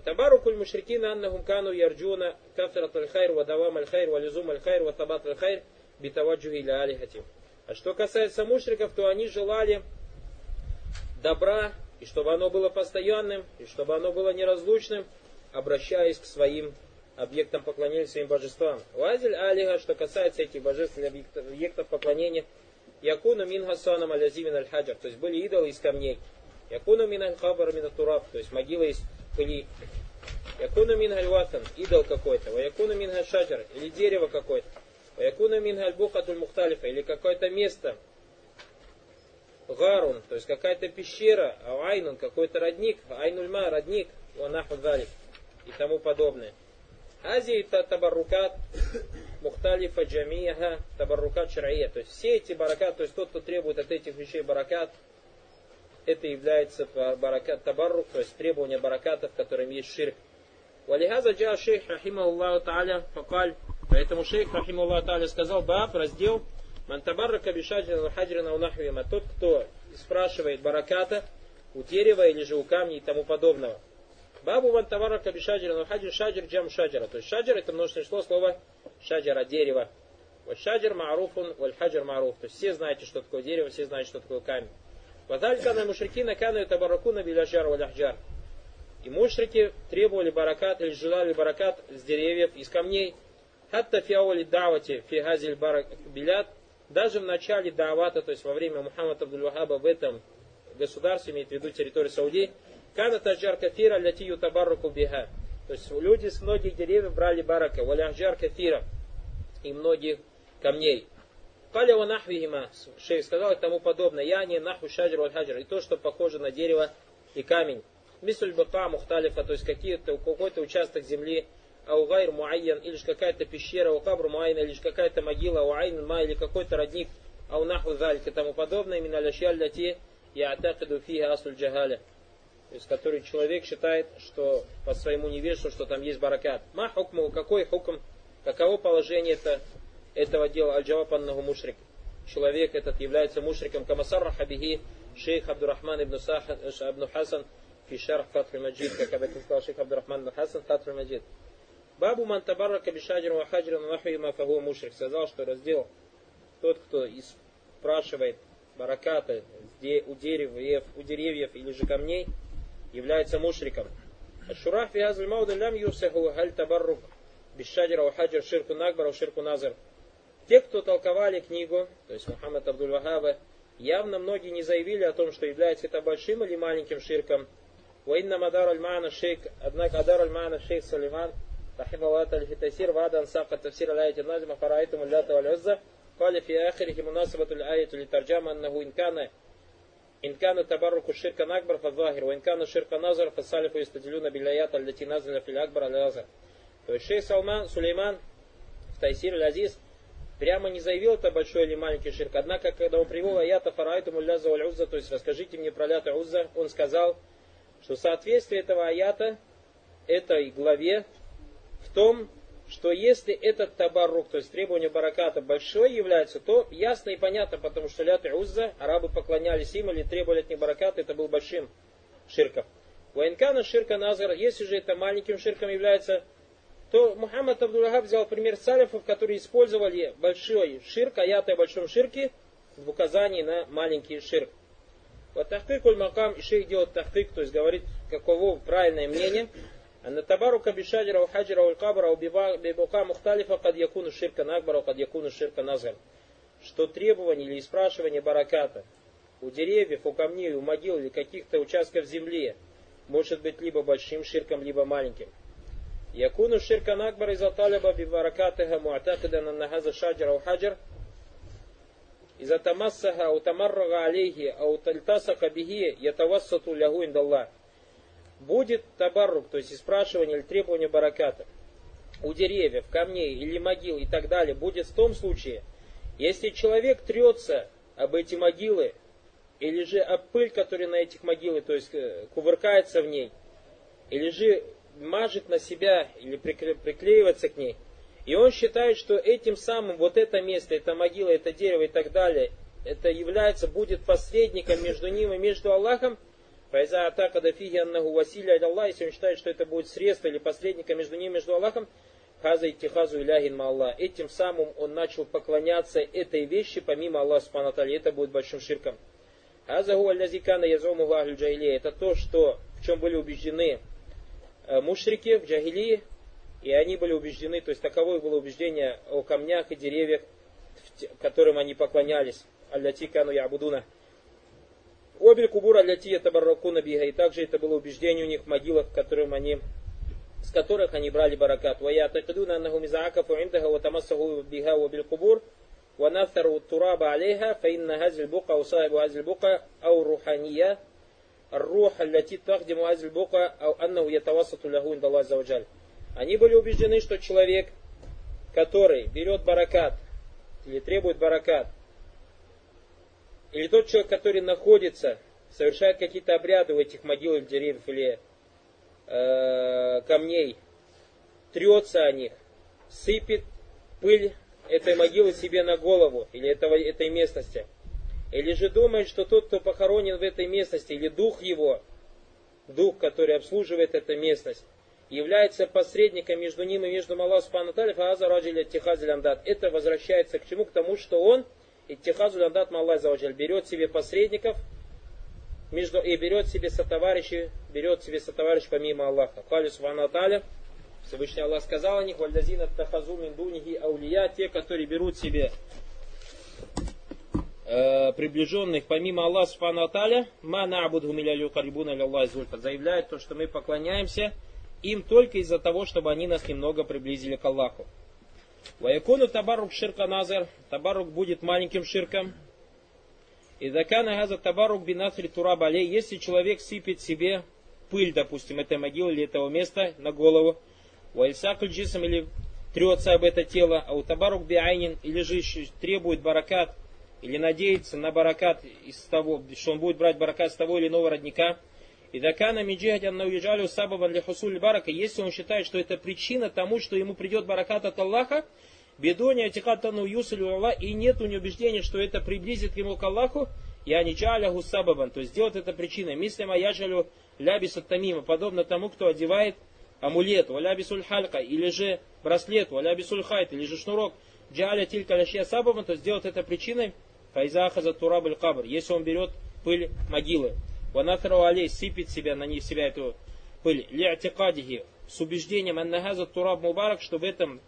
وتبارك المشركين أنهم كانوا يرجون كثرة الخير ودوام الخير ولزوم الخير وثبات الخير بتوجه إلى آلهتهم. А что касается мушриков, то они желали добра, и чтобы оно было постоянным, и чтобы оно было неразлучным, обращаясь к своим объектам поклонения, своим божествам. Вазиль алиха, что касается этих божеств объектов поклонения, якуну мин хасанам алязимин аль-хаджар, то есть были идолы из камней. Якуну мин аль-хабар мин тураб, то есть могила из пыли. Якуну мин аль-ватан, идол какой-то. Якуну мин аль-шаджар, или дерево какое-то. Якуну мин аль-бухатуль мухталифа, или какое-то место. Гарун, то есть какая-то пещера, а айнун, какой-то родник, айнульма, родник, ванаху и тому подобное. Азия табаррукат мухталифа джамиха табаррукат шария. То есть все эти баракат, то есть тот, кто требует от этих вещей баракат, это является баракат табаррук, то есть требование баракатов, в котором есть ширк. Валихаза джа шейх рахима Аллаху та'аля факаль. Поэтому шейх рахима Аллаху та'аля сказал, баб, раздел, мантабаррака бишаджин хаджрина унахвима. Тот, кто спрашивает бараката у дерева или же у камней и тому подобного. Бабу ван таварака бишаджира, но хаджир джам шаджира. То есть шаджир это множественное число слова шаджира, дерево. Вот шаджир маруфун, валь хаджир маруф. То есть все знаете, что такое дерево, все знают, что такое камень. Вадалька на мушрикина кану табаракуна биляджар валь ахджар. И мушрики требовали баракат или желали баракат с деревьев, из камней. Хатта фиаули давати фигазиль барак билят. Даже в начале давата, то есть во время Мухаммада Абдул-Вахаба в этом государстве, имеет в виду территорию Саудии, Кана таджар кафира лятию табарруку биха. То есть люди с многих деревьев брали барака. Валяхджар кафира. И многих камней. Каля ва нахвихима. Шейх сказал и тому подобное. Я не наху шаджар валь хаджар. И то, что похоже на дерево и камень. Мислюль бака мухталифа. То есть какие-то, какой-то участок земли. Аугайр муайян. Или же какая-то пещера. Укабру муайна. Или же какая-то могила. Уайн ма. Или какой-то родник. Ау наху залька. И тому подобное. Миналяшья ляти. Я атакиду фиха асуль джагаля то есть который человек считает, что по своему невежеству, что там есть баракат. Ма хукму, какой хукм, каково положение это, этого дела аль-джаваб мушрик. Человек этот является мушриком. Камасарра хабихи шейх Абдурахман ибн, Сахан, э, ибн Хасан фи шарх маджид, как об этом сказал шейх Абдурахман ибн Хасан фатхи маджид. Бабу мантабарра кабишаджиру вахаджиру нахуима фагу мушрик. Сказал, что раздел тот, кто спрашивает баракаты у деревьев, у деревьев или же камней, является мушриком. Шураф и азль маудалям юсаху халь табаррук. Бишаджира ухаджир ширку нагбар, ширку назар. Те, кто толковали книгу, то есть Мухаммад Абдул Вахаба, явно многие не заявили о том, что является это большим или маленьким ширком. وإن مدار المعنى الشيخ однако أدار المعنى الشيخ سليمان رحمه الله تعالى في تفسير بعد أن ساق تفسير الآية النازمة فرأيتم اللات والعزة قال في آخره مناسبة الآية لترجمة أنه إن كان إن كان التبرك الشرك أكبر فالظاهر وإن كان الشرك نظر فالسالف يستدلون بالآيات التي نزل في الأكبر على الأزهر. То есть шейх Салман, Сулейман в Тайсир Азиз прямо не заявил, это большой или маленький ширк. Однако, когда он привел аята фарайту мулляза валь узза, то есть расскажите мне про лята узза, он сказал, что соответствие этого аята этой главе в том, что если этот табарук, то есть требование бараката большой является, то ясно и понятно, потому что лят и узза, арабы поклонялись им или требовали от них бараката, это был большим ширком. Ваинкана ширка назар, если же это маленьким ширком является, то Мухаммад Абдуллахаб взял пример салифов, которые использовали большой ширк, аяты о большом ширке, в указании на маленький ширк. Вот тахтык уль макам, и шейх делает тахтык, то есть говорит, каково правильное мнение. А на Анатабару кабишаджира у хаджира уль кабра у бибука мухталифа кад якуну ширка нагбара, кад якуну ширка назар. Что требование или спрашивание бараката у деревьев, у камней, у могил или каких-то участков земли может быть либо большим ширком, либо маленьким. يكون الشرك أكبر إذا طالب ببركاتها معتقدا أن هذا الشجر أو حجر إذا تمسها أو تمرغ عليه أو تلتصق به يتوسط له عند الله будет табаррук, то есть спрашивание или требование бараката у деревьев, камней или могил и так далее, будет в том случае, если человек трется об эти могилы, или же об пыль, которая на этих могилах, то есть э, кувыркается в ней, или же мажет на себя или приклеивается к ней, и он считает, что этим самым вот это место, эта могила, это дерево и так далее, это является, будет посредником между ним и между Аллахом, Файза атака дафиги аннаху василя Аллах, если он считает, что это будет средство или посредника между ним и между Аллахом, хаза и тихазу илягин Аллах. Этим самым он начал поклоняться этой вещи помимо Аллаха Субхану Это будет большим ширком. Хаза гу аллазикана язуму ахлю. Это то, что, в чем были убеждены Э, мушрики в джагилии, и они были убеждены, то есть таково их было убеждение о камнях и деревьях, которым они поклонялись, алляти кану ябудуна. Обель кубур алляти табарракуна бига, и также это было убеждение у них в могилах, которым они с которых они брали баракат. Вая такидуна аннаху мизаака фуиндага ва тамассаху бига ва бил кубур ва нафтару тураба алейха фа инна хазиль бука у сахибу бука ау рухания руха ляти тахдиму азль бока ау аннау ятавасату лягу индалла зауджаль. Они были убеждены, что человек, который берет баракат или требует баракат, или тот человек, который находится, совершает какие-то обряды у этих могил или деревьев или э, камней, трется о них, сыпет пыль этой могилы себе на голову или этого, этой местности, или же думает, что тот, кто похоронен в этой местности, или дух его, дух, который обслуживает эту местность, является посредником между ним и между Аллахом Субхану Фааза. Это возвращается к чему? К тому, что он, и Тихазуль Андат Маллах берет себе посредников между, и берет себе сотоварищи, берет себе сотоварищ помимо Аллаха. Хали Субхану Всевышний Аллах сказал о них, Вальдазина Тахазу Миндунихи Аулия, те, которые берут себе э, приближенных помимо Аллаха Субхану Таля, Ма Наабудху Милялю Карибуна Аллах заявляет то, что мы поклоняемся им только из-за того, чтобы они нас немного приблизили к Аллаху. Ваякуну табарук ширка назар. Табарук будет маленьким ширком. И закана газа табарук бинасри тураб алей. Если человек сыпет себе пыль, допустим, этой могилы или этого места на голову. Ваильсакль джисом или трется об это тело. А у табарук биайнин или же требует баракат или надеется на баракат из того, что он будет брать баракат с того или иного родника – и дакана миджихадян науяджалю сабабан лихусуль барака, если он считает, что это причина тому, что ему придет баракат от Аллаха, бедони атихатану юсалю Аллах, и нет у него убеждения, что это приблизит ему к Аллаху, я не джаляху сабабан, то есть сделать это причиной. Мислима яджалю лябис от тамима, подобно тому, кто одевает амулет, валябисуль халька, или же браслет, валябисуль хайт, или же шнурок, джаля тилька лящия сабабан, то сделать это причиной, файзаха за турабель кабр, если он берет пыль могилы. Ванафиру алей сыпет себя на них себя эту пыль. Ли'тикадихи с убеждением аннахаза тураб мубарак, что в этом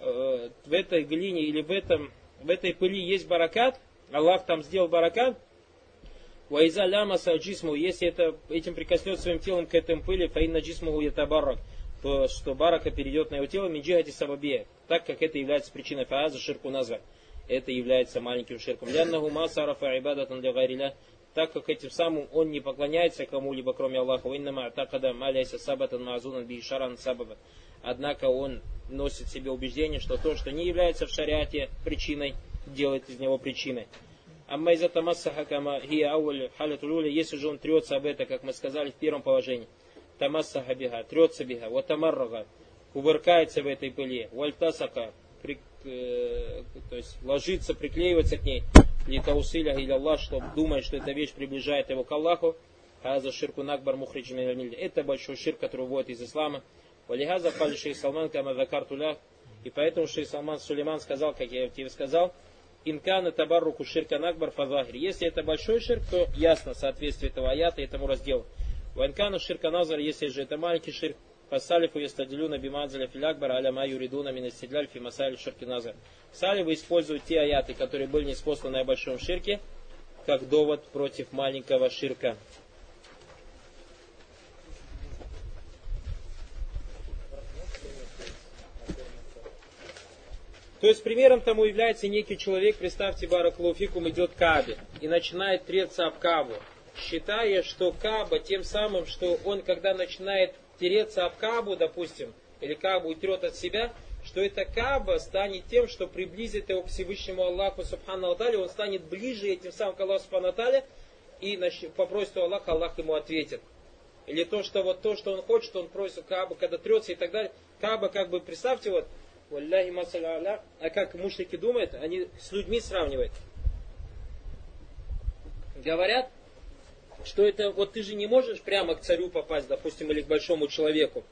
э, в этой глине или в этом в этой пыли есть баракат, Аллах там сделал баракат, Вайза ляма джисму, если это, этим прикоснется своим телом к этому пыли, фаинна джисму барак, то что барака перейдет на его тело, меджихати сабабия, так как это является причиной фааза ширку назва. Это является маленьким ширком. Ляннаху масарафа ибадатан для так как этим самым он не поклоняется кому-либо, кроме Аллаха. Иннама такада маляйся сабатан мазунан бишаран сабаба. Однако он носит в себе убеждение, что то, что не является в шариате причиной, делает из него причиной. Амма из тамассаха кама хия ауль халятулюля, если же он трется об это, как мы сказали в первом положении, тамассаха биха, трется биха, вот тамаррага, кувыркается в этой пыли, вальтасака, то есть ложится, приклеивается к ней, литаусиля или Аллах, что думает, что эта вещь приближает его к Аллаху, хаза ширку накбар мухридж Это большой ширк, который вводит из ислама. Валихаза кали шейх Салман кама закартуля. И поэтому шейх Салман Сулейман сказал, как я тебе сказал, инкана табарруку ширка накбар фазахир. Если это большой ширк, то ясно соответствие этого аята этому разделу. Ванкану ширка назар, если же это маленький ширк, Фасалифу ястадилюна бимадзаля филякбар аля ма юридуна минастидляль фи масаль ширкиназар. Салифы используют те аяты, которые были неспосланы о большом ширке, как довод против маленького ширка. То есть примером тому является некий человек, представьте, Бараклауфикум идет к Кабе и начинает треться об Кабу, считая, что Каба тем самым, что он, когда начинает тереться об Кабу, допустим, или Кабу утрет от себя, что эта Каба станет тем, что приблизит его к Всевышнему Аллаху Субхану Атале, он станет ближе этим самым к Аллаху Субхану Атале, и попросит у Аллаха, Аллах ему ответит. Или то, что вот то, что он хочет, он просит Каба, когда трется и так далее. Каба, как бы, представьте, вот, а как мушрики думают, они с людьми сравнивают. Говорят, что это вот ты же не можешь прямо к царю попасть, допустим, или к большому человеку.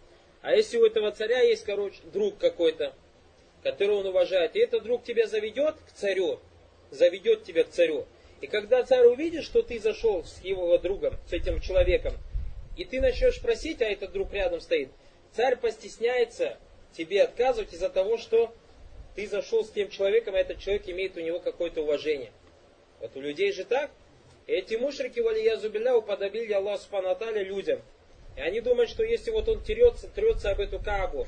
А если у этого царя есть, короче, друг какой-то, которого он уважает, и этот друг тебя заведет к царю, заведет тебя к царю, и когда царь увидит, что ты зашел с его другом, с этим человеком, и ты начнешь просить, а этот друг рядом стоит, царь постесняется тебе отказывать из-за того, что ты зашел с тем человеком, а этот человек имеет у него какое-то уважение. Вот у людей же так. Эти мушрики, валия зубилля, уподобили Аллах Субхану людям. И они думают, что если вот он терется, трется об эту Кабу,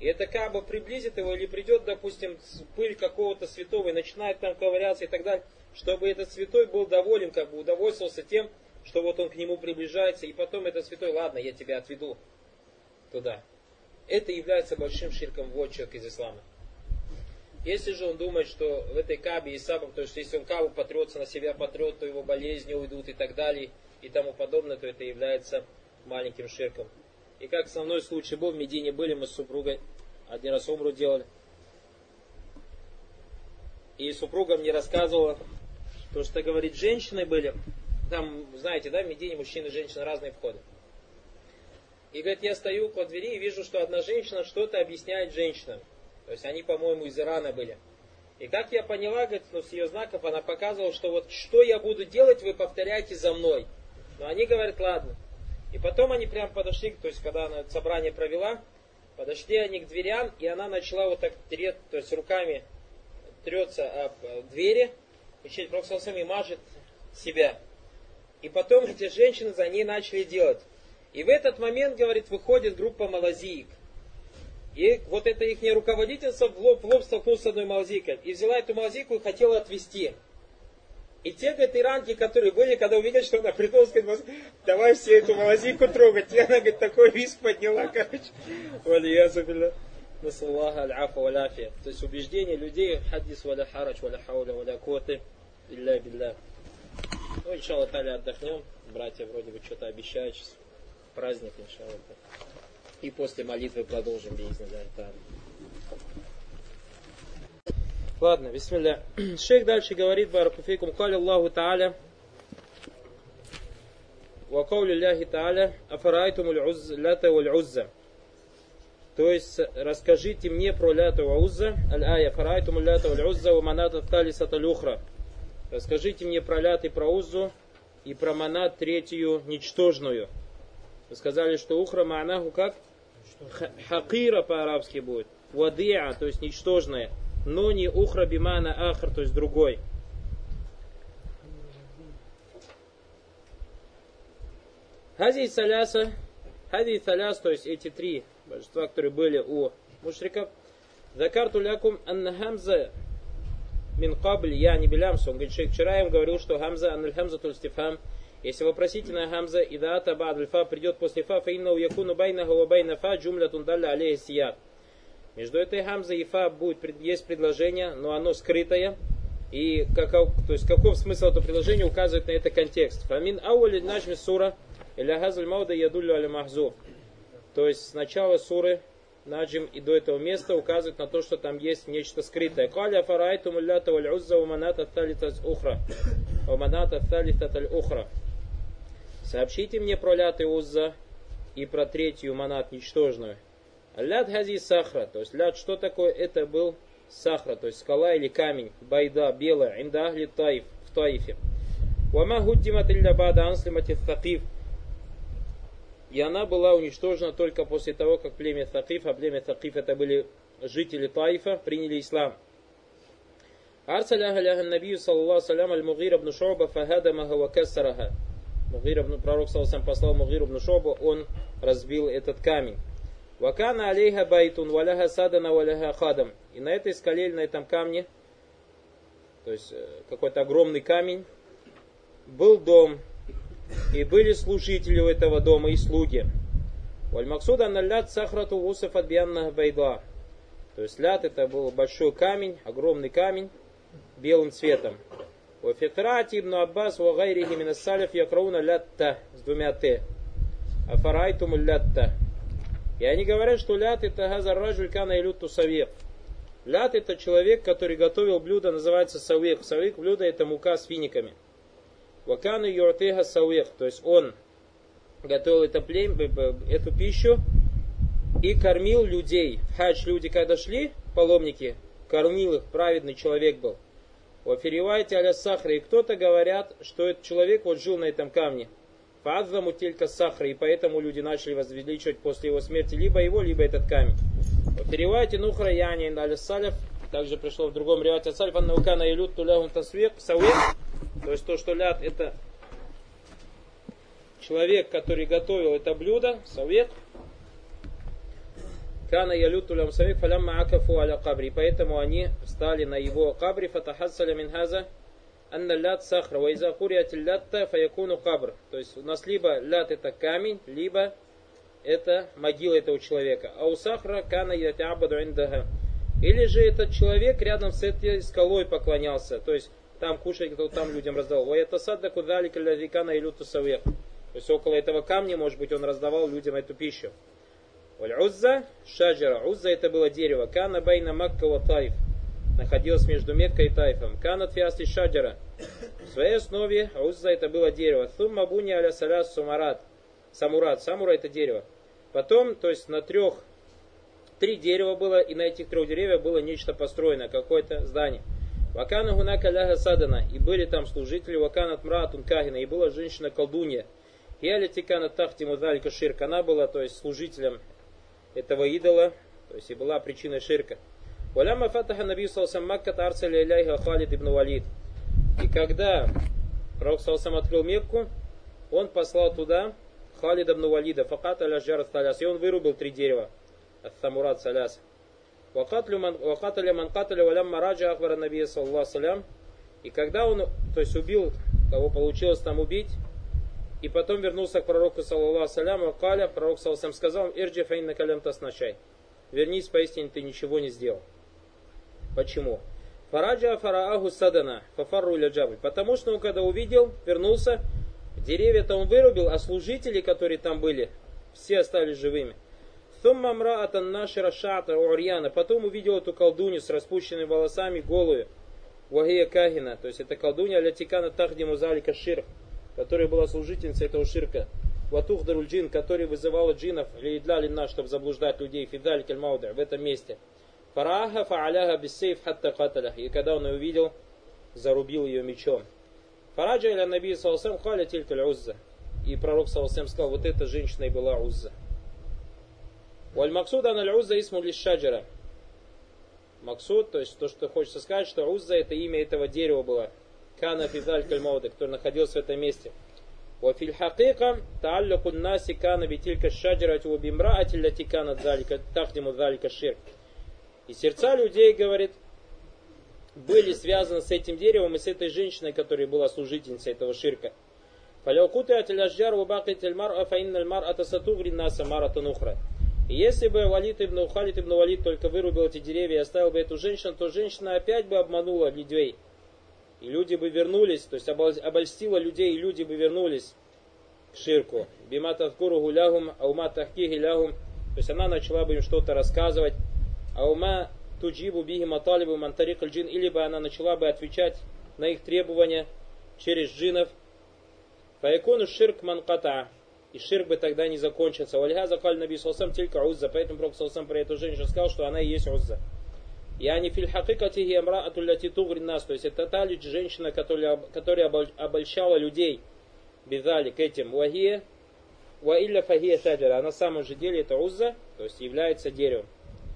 и эта Каба приблизит его, или придет, допустим, пыль какого-то святого, и начинает там ковыряться и так далее, чтобы этот святой был доволен, как бы удовольствовался тем, что вот он к нему приближается, и потом этот святой, ладно, я тебя отведу туда. Это является большим ширком вот человек из ислама. Если же он думает, что в этой кабе и сабам, то есть если он кабу потрется, на себя потрет, то его болезни уйдут и так далее, и тому подобное, то это является маленьким ширком. И как основной случай был, в Медине были мы с супругой, один раз умру делали. И супруга мне рассказывала, то, что говорит, женщины были, там, знаете, да, в Медине мужчины и женщины разные входы. И говорит, я стою около двери и вижу, что одна женщина что-то объясняет женщинам. То есть они, по-моему, из Ирана были. И как я поняла, говорит, ну, с ее знаков она показывала, что вот что я буду делать, вы повторяйте за мной. Но они говорят, ладно. И потом они прям подошли, то есть когда она собрание провела, подошли они к дверям, и она начала вот так трет, то есть руками трется об э, двери, и через сами мажет себя. И потом эти женщины за ней начали делать. И в этот момент, говорит, выходит группа малазиек. И вот это их руководительство в лоб, в лоб столкнулся с одной малазикой. И взяла эту малазику и хотела отвести. И те, говорит, иранки, которые были, когда увидели, что она придумала, сказать, давай все эту малазику трогать. И она, говорит, такой виск подняла, короче. Валиязу билля. Насаллаха. То есть убеждение людей, хадис валя харач, валя хауля, валя коты, билля билля. Ну, иншаллах, отдохнем. Братья вроде бы что-то обещают сейчас. Праздник, иншаллах И после молитвы продолжим бизнес. Ладно, бисмилля. Шейх дальше говорит, Баракуфейкум, Кали Аллаху Тааля, وقول الله تعالى أفرأيتم العزلة والعزة то есть расскажите мне про лята ва узза, аль-ая, фарайтум лята валь узза, ва маната талисат аль Расскажите мне про лят и про уззу, и про манат третью ничтожную. Вы сказали, что ухра ма'наху как? Хакира по-арабски будет. Вадиа, то есть ничтожная. Но не ухра бимана ахр, то есть другой. Хази саляса, хази саляс, то есть эти три божества, которые были у мушриков. Закарту лякум анна хамза мин кабль я не белямсу. Он говорит, что вчера я им говорил, что хамза анналь хамза тульстифхам если вопросительная хамза и даата бад фа придет после фа, фа инна якуну байна ва байна фа джумля тундалля алейhi сият. Между этой хамзой и фа будет, есть предложение, но оно скрытое. И каков, то есть каков смысл этого предложения указывает на это контекст. Фамин аули наджми сура или газаль мауда ядулю аля махзу. То есть сначала суры наджим и до этого места указывает на то, что там есть нечто скрытое. Каля фарайту муллята валь узза уманата талитат ухра. Уманата талитат ухра. Сообщите мне про лят и узза и про третью манат ничтожную. Лят хази сахра, то есть лят что такое? Это был сахра, то есть скала или камень, байда, белая, инда таиф, в таифе. Вама гуддимат илля бада анслимати thaqif. И она была уничтожена только после того, как племя Такиф, а племя Такиф это были жители Таифа, приняли ислам. Арсаляха ляха набию саллаллаху салям аль-Мугир ибн Шуба фахадамаха ва кассараха. Мугир ибн, пророк сам послал Мугир ибн Шобу, он разбил этот камень. Вакана алейха байтун валяха садана валяха хадам. И на этой скале, на этом камне, то есть э, какой-то огромный камень, был дом, и были служители у этого дома и слуги. Вальмаксуда налят сахрату усаф от байда. То есть лят это был большой камень, огромный камень, белым цветом. Вафикрат ибн Аббас ва гайрихи мин салиф якрауна лятта с двумя т. Афарайтум лятта. И они говорят, что лят это газар раджуль кана илюту савек. Лят это человек, который готовил блюдо, называется савек. Савек блюдо это мука с финиками. Вакану юртеха сауех, то есть он готовил это плем, эту пищу и кормил людей. В хадж люди, когда шли, паломники, кормил их, праведный человек был. У Афиривайте аля сахра. И кто-то говорят, что этот человек вот жил на этом камне. Фадзаму телька сахра. И поэтому люди начали возвеличивать после его смерти либо его, либо этот камень. У Афиривайте нухра яни аля салев. Также пришло в другом ревате салиф аннаукана илют тулягун тасвек сауек. То есть то, что ляд это человек, который готовил это блюдо, совет, Кана ялюту лям самик фалям маакафу аля кабри. Поэтому они встали на его кабри, фатахассаля мин хаза, анна лят сахра, ва иза курият лятта фаякуну кабр. То есть у нас либо лят это камень, либо это могила этого человека. А у сахра кана ятябаду индаха. Или же этот человек рядом с этой скалой поклонялся. То есть там кушать, кто там людям раздавал. Ва это садда кудалика лязикана илюту савех. То есть около этого камня, может быть, он раздавал людям эту пищу. Уль-Узза, шаджара. Узза это было дерево. Кана байна Макка ва Таиф. Находилось между Меккой и Таифом. Кана тфиасти шаджара. В своей основе Узза это было дерево. Thumма буни аля саляс сумарат. Самурат. Самура это дерево. Потом, то есть на трех, три дерева было, и на этих трех деревьях было нечто построено, какое-то здание. Вакана гунака ляга садана. И были там служители Ваканат мраатун кахина. И была женщина-колдунья. И алитикана тахтиму залька ширк. Она была, то есть, служителем этого идола, то есть и была причиной ширка. Валяма фатаха наби салсам Макка тарцали иляйха Халид ибн Валид. И когда пророк салсам открыл Мекку, он послал туда Халид ибн Валида, факат аля жар и он вырубил три дерева, от самурат саляс. Вакатля ман каталя валям мараджа ахвара набия саллаху И когда он, то есть убил, кого получилось там убить, и потом вернулся к пророку, саллаллаху саляму, каля, пророк, саллаллаху сказал, ирджи на калям тасначай. Вернись, поистине ты ничего не сделал. Почему? Фараджа фарааху садана, фафарру джабль. Потому что он когда увидел, вернулся, деревья-то он вырубил, а служители, которые там были, все остались живыми. Сумма мраатан нашира шата урьяна. Потом увидел эту колдунью с распущенными волосами, голую. Вагия кахина. То есть это колдунья лятикана тахдиму залика ширх которая была служительницей этого ширка. Ватух джин, который вызывала джинов для лина, чтобы заблуждать людей, фидаль кельмаудер, в этом месте. Фараха фааляха бисейф хатта каталях. И когда он ее увидел, зарубил ее мечом. Фараджа иля наби салсам халя тилька узза. И пророк салсам сказал, вот эта женщина и была узза. Валь максуд аналь узза исму лишаджара. Максуд, то есть то, что хочется сказать, что узза это имя этого дерева было. Кана физаль кальмауды, который находился в этом месте. وفي الحقيقة تعلق الناس كان بتلك الشجرة وبامرأة التي كانت ذلك تخدم ذلك الشرك. И сердца людей, говорит, были связаны с этим деревом и с этой женщиной, которая была служительницей этого ширка. فلو قطعت الأشجار وبقيت المرأة فإن المرأة ستغري الناس مرة أخرى. И если бы Валид ибн Халид ибн Валид только вырубил эти деревья и оставил бы эту женщину, то женщина опять бы обманула людей и люди бы вернулись, то есть обольстила людей, и люди бы вернулись к ширку. Бима тавкуру гулягум, аума тахкихи лягум. То есть она начала бы им что-то рассказывать. Аума туджибу биги маталибу мантарик джин. Или бы она начала бы отвечать на их требования через джинов. Фаякуну ширк манката. И ширк бы тогда не закончился. Вальха закаль наби салсам тилька узза. Поэтому Пророк салсам про эту женщину сказал, что она и есть узза. Я не филь хакикати гиамраату ляти тугри нас. То есть это та женщина, которая, которая обольщала людей. Безали к этим. Вахия. Ва илля фахия саджара. А на самом же деле это узза, то есть является деревом.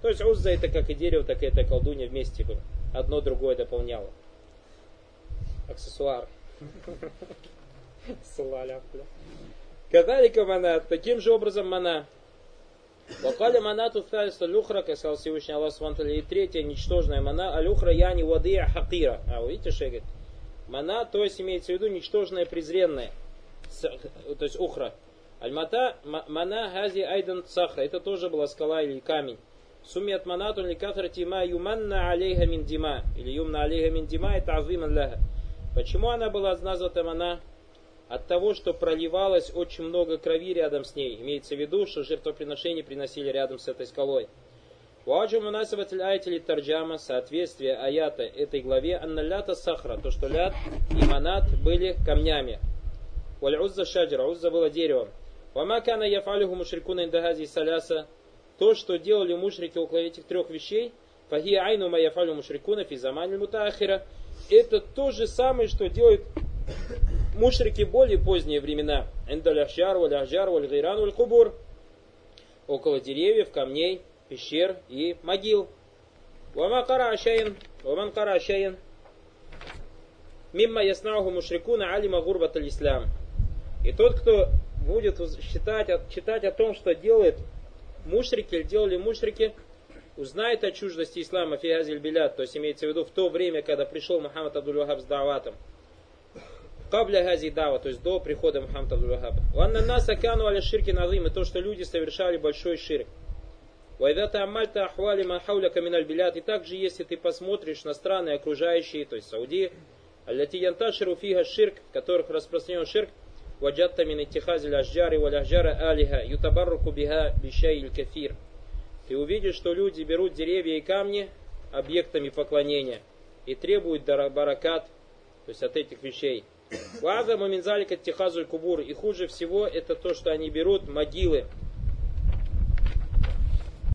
То есть узза это как и дерево, так и это колдунья вместе было. Одно другое дополняло. Аксессуар. Салаляпля. Кадалика мана. Таким же образом мана. Вакаля манату фальса люхра, как сказал Всевышний Аллах Субтитры, и третья ничтожная мана, а люхра яни вадия хакира. А, видите, что говорит? Мана, то есть имеется в виду ничтожная, презренная. То есть ухра. Альмата, мана хази айдан сахра. Это тоже была скала или камень. Сумят манатун ли кафрати ма юманна алейха мин дима. Или юмна алейха мин дима, это азиман ляха. Почему она была названа мана? От того, что проливалось очень много крови рядом с ней. Имеется в виду, что жертвоприношения приносили рядом с этой скалой. Ваджу мунасабат аяти тарджама, соответствие аята этой главе, анналята сахра, то, что лят и манат были камнями. Валь узза шаджра, узза было деревом. Вама кана яфалиху мушрикуна индагази саляса, то, что делали мушрики около этих трех вещей, фахи айну ма яфалю мушрикуна фи замани мутахира, это то же самое, что делают мушрики более поздние времена. Эндаляхшар, валяхжар, вальгайран, валькубур. Около деревьев, камней, пещер и могил. Вама кара ашаин, ваман ашаин. Мимма яснауху мушрикуна алима гурбат ислам. И тот, кто будет считать, читать о том, что делает мушрики, или делали мушрики, узнает о чуждости ислама фиазиль билят, то есть имеется в виду в то время, когда пришел Мухаммад Абдул с даватом. Кабля гази дава, то есть до прихода Мухаммада Абдул Ванна наса кану аля ширки назим, и то, что люди совершали большой ширк. Вайдата амальта ахвали махауля каминаль билят. И также, если ты посмотришь на страны окружающие, то есть Сауди, аллати янташиру фига ширк, в которых распространен ширк, ваджатта мин иттихазиль ашджари валь ашджара алиха, ютабарруку биха бишай кафир. Ты увидишь, что люди берут деревья и камни объектами поклонения и требуют баракат, то есть от этих вещей. Ваза маминзалика тихазуль кубур. И хуже всего это то, что они берут могилы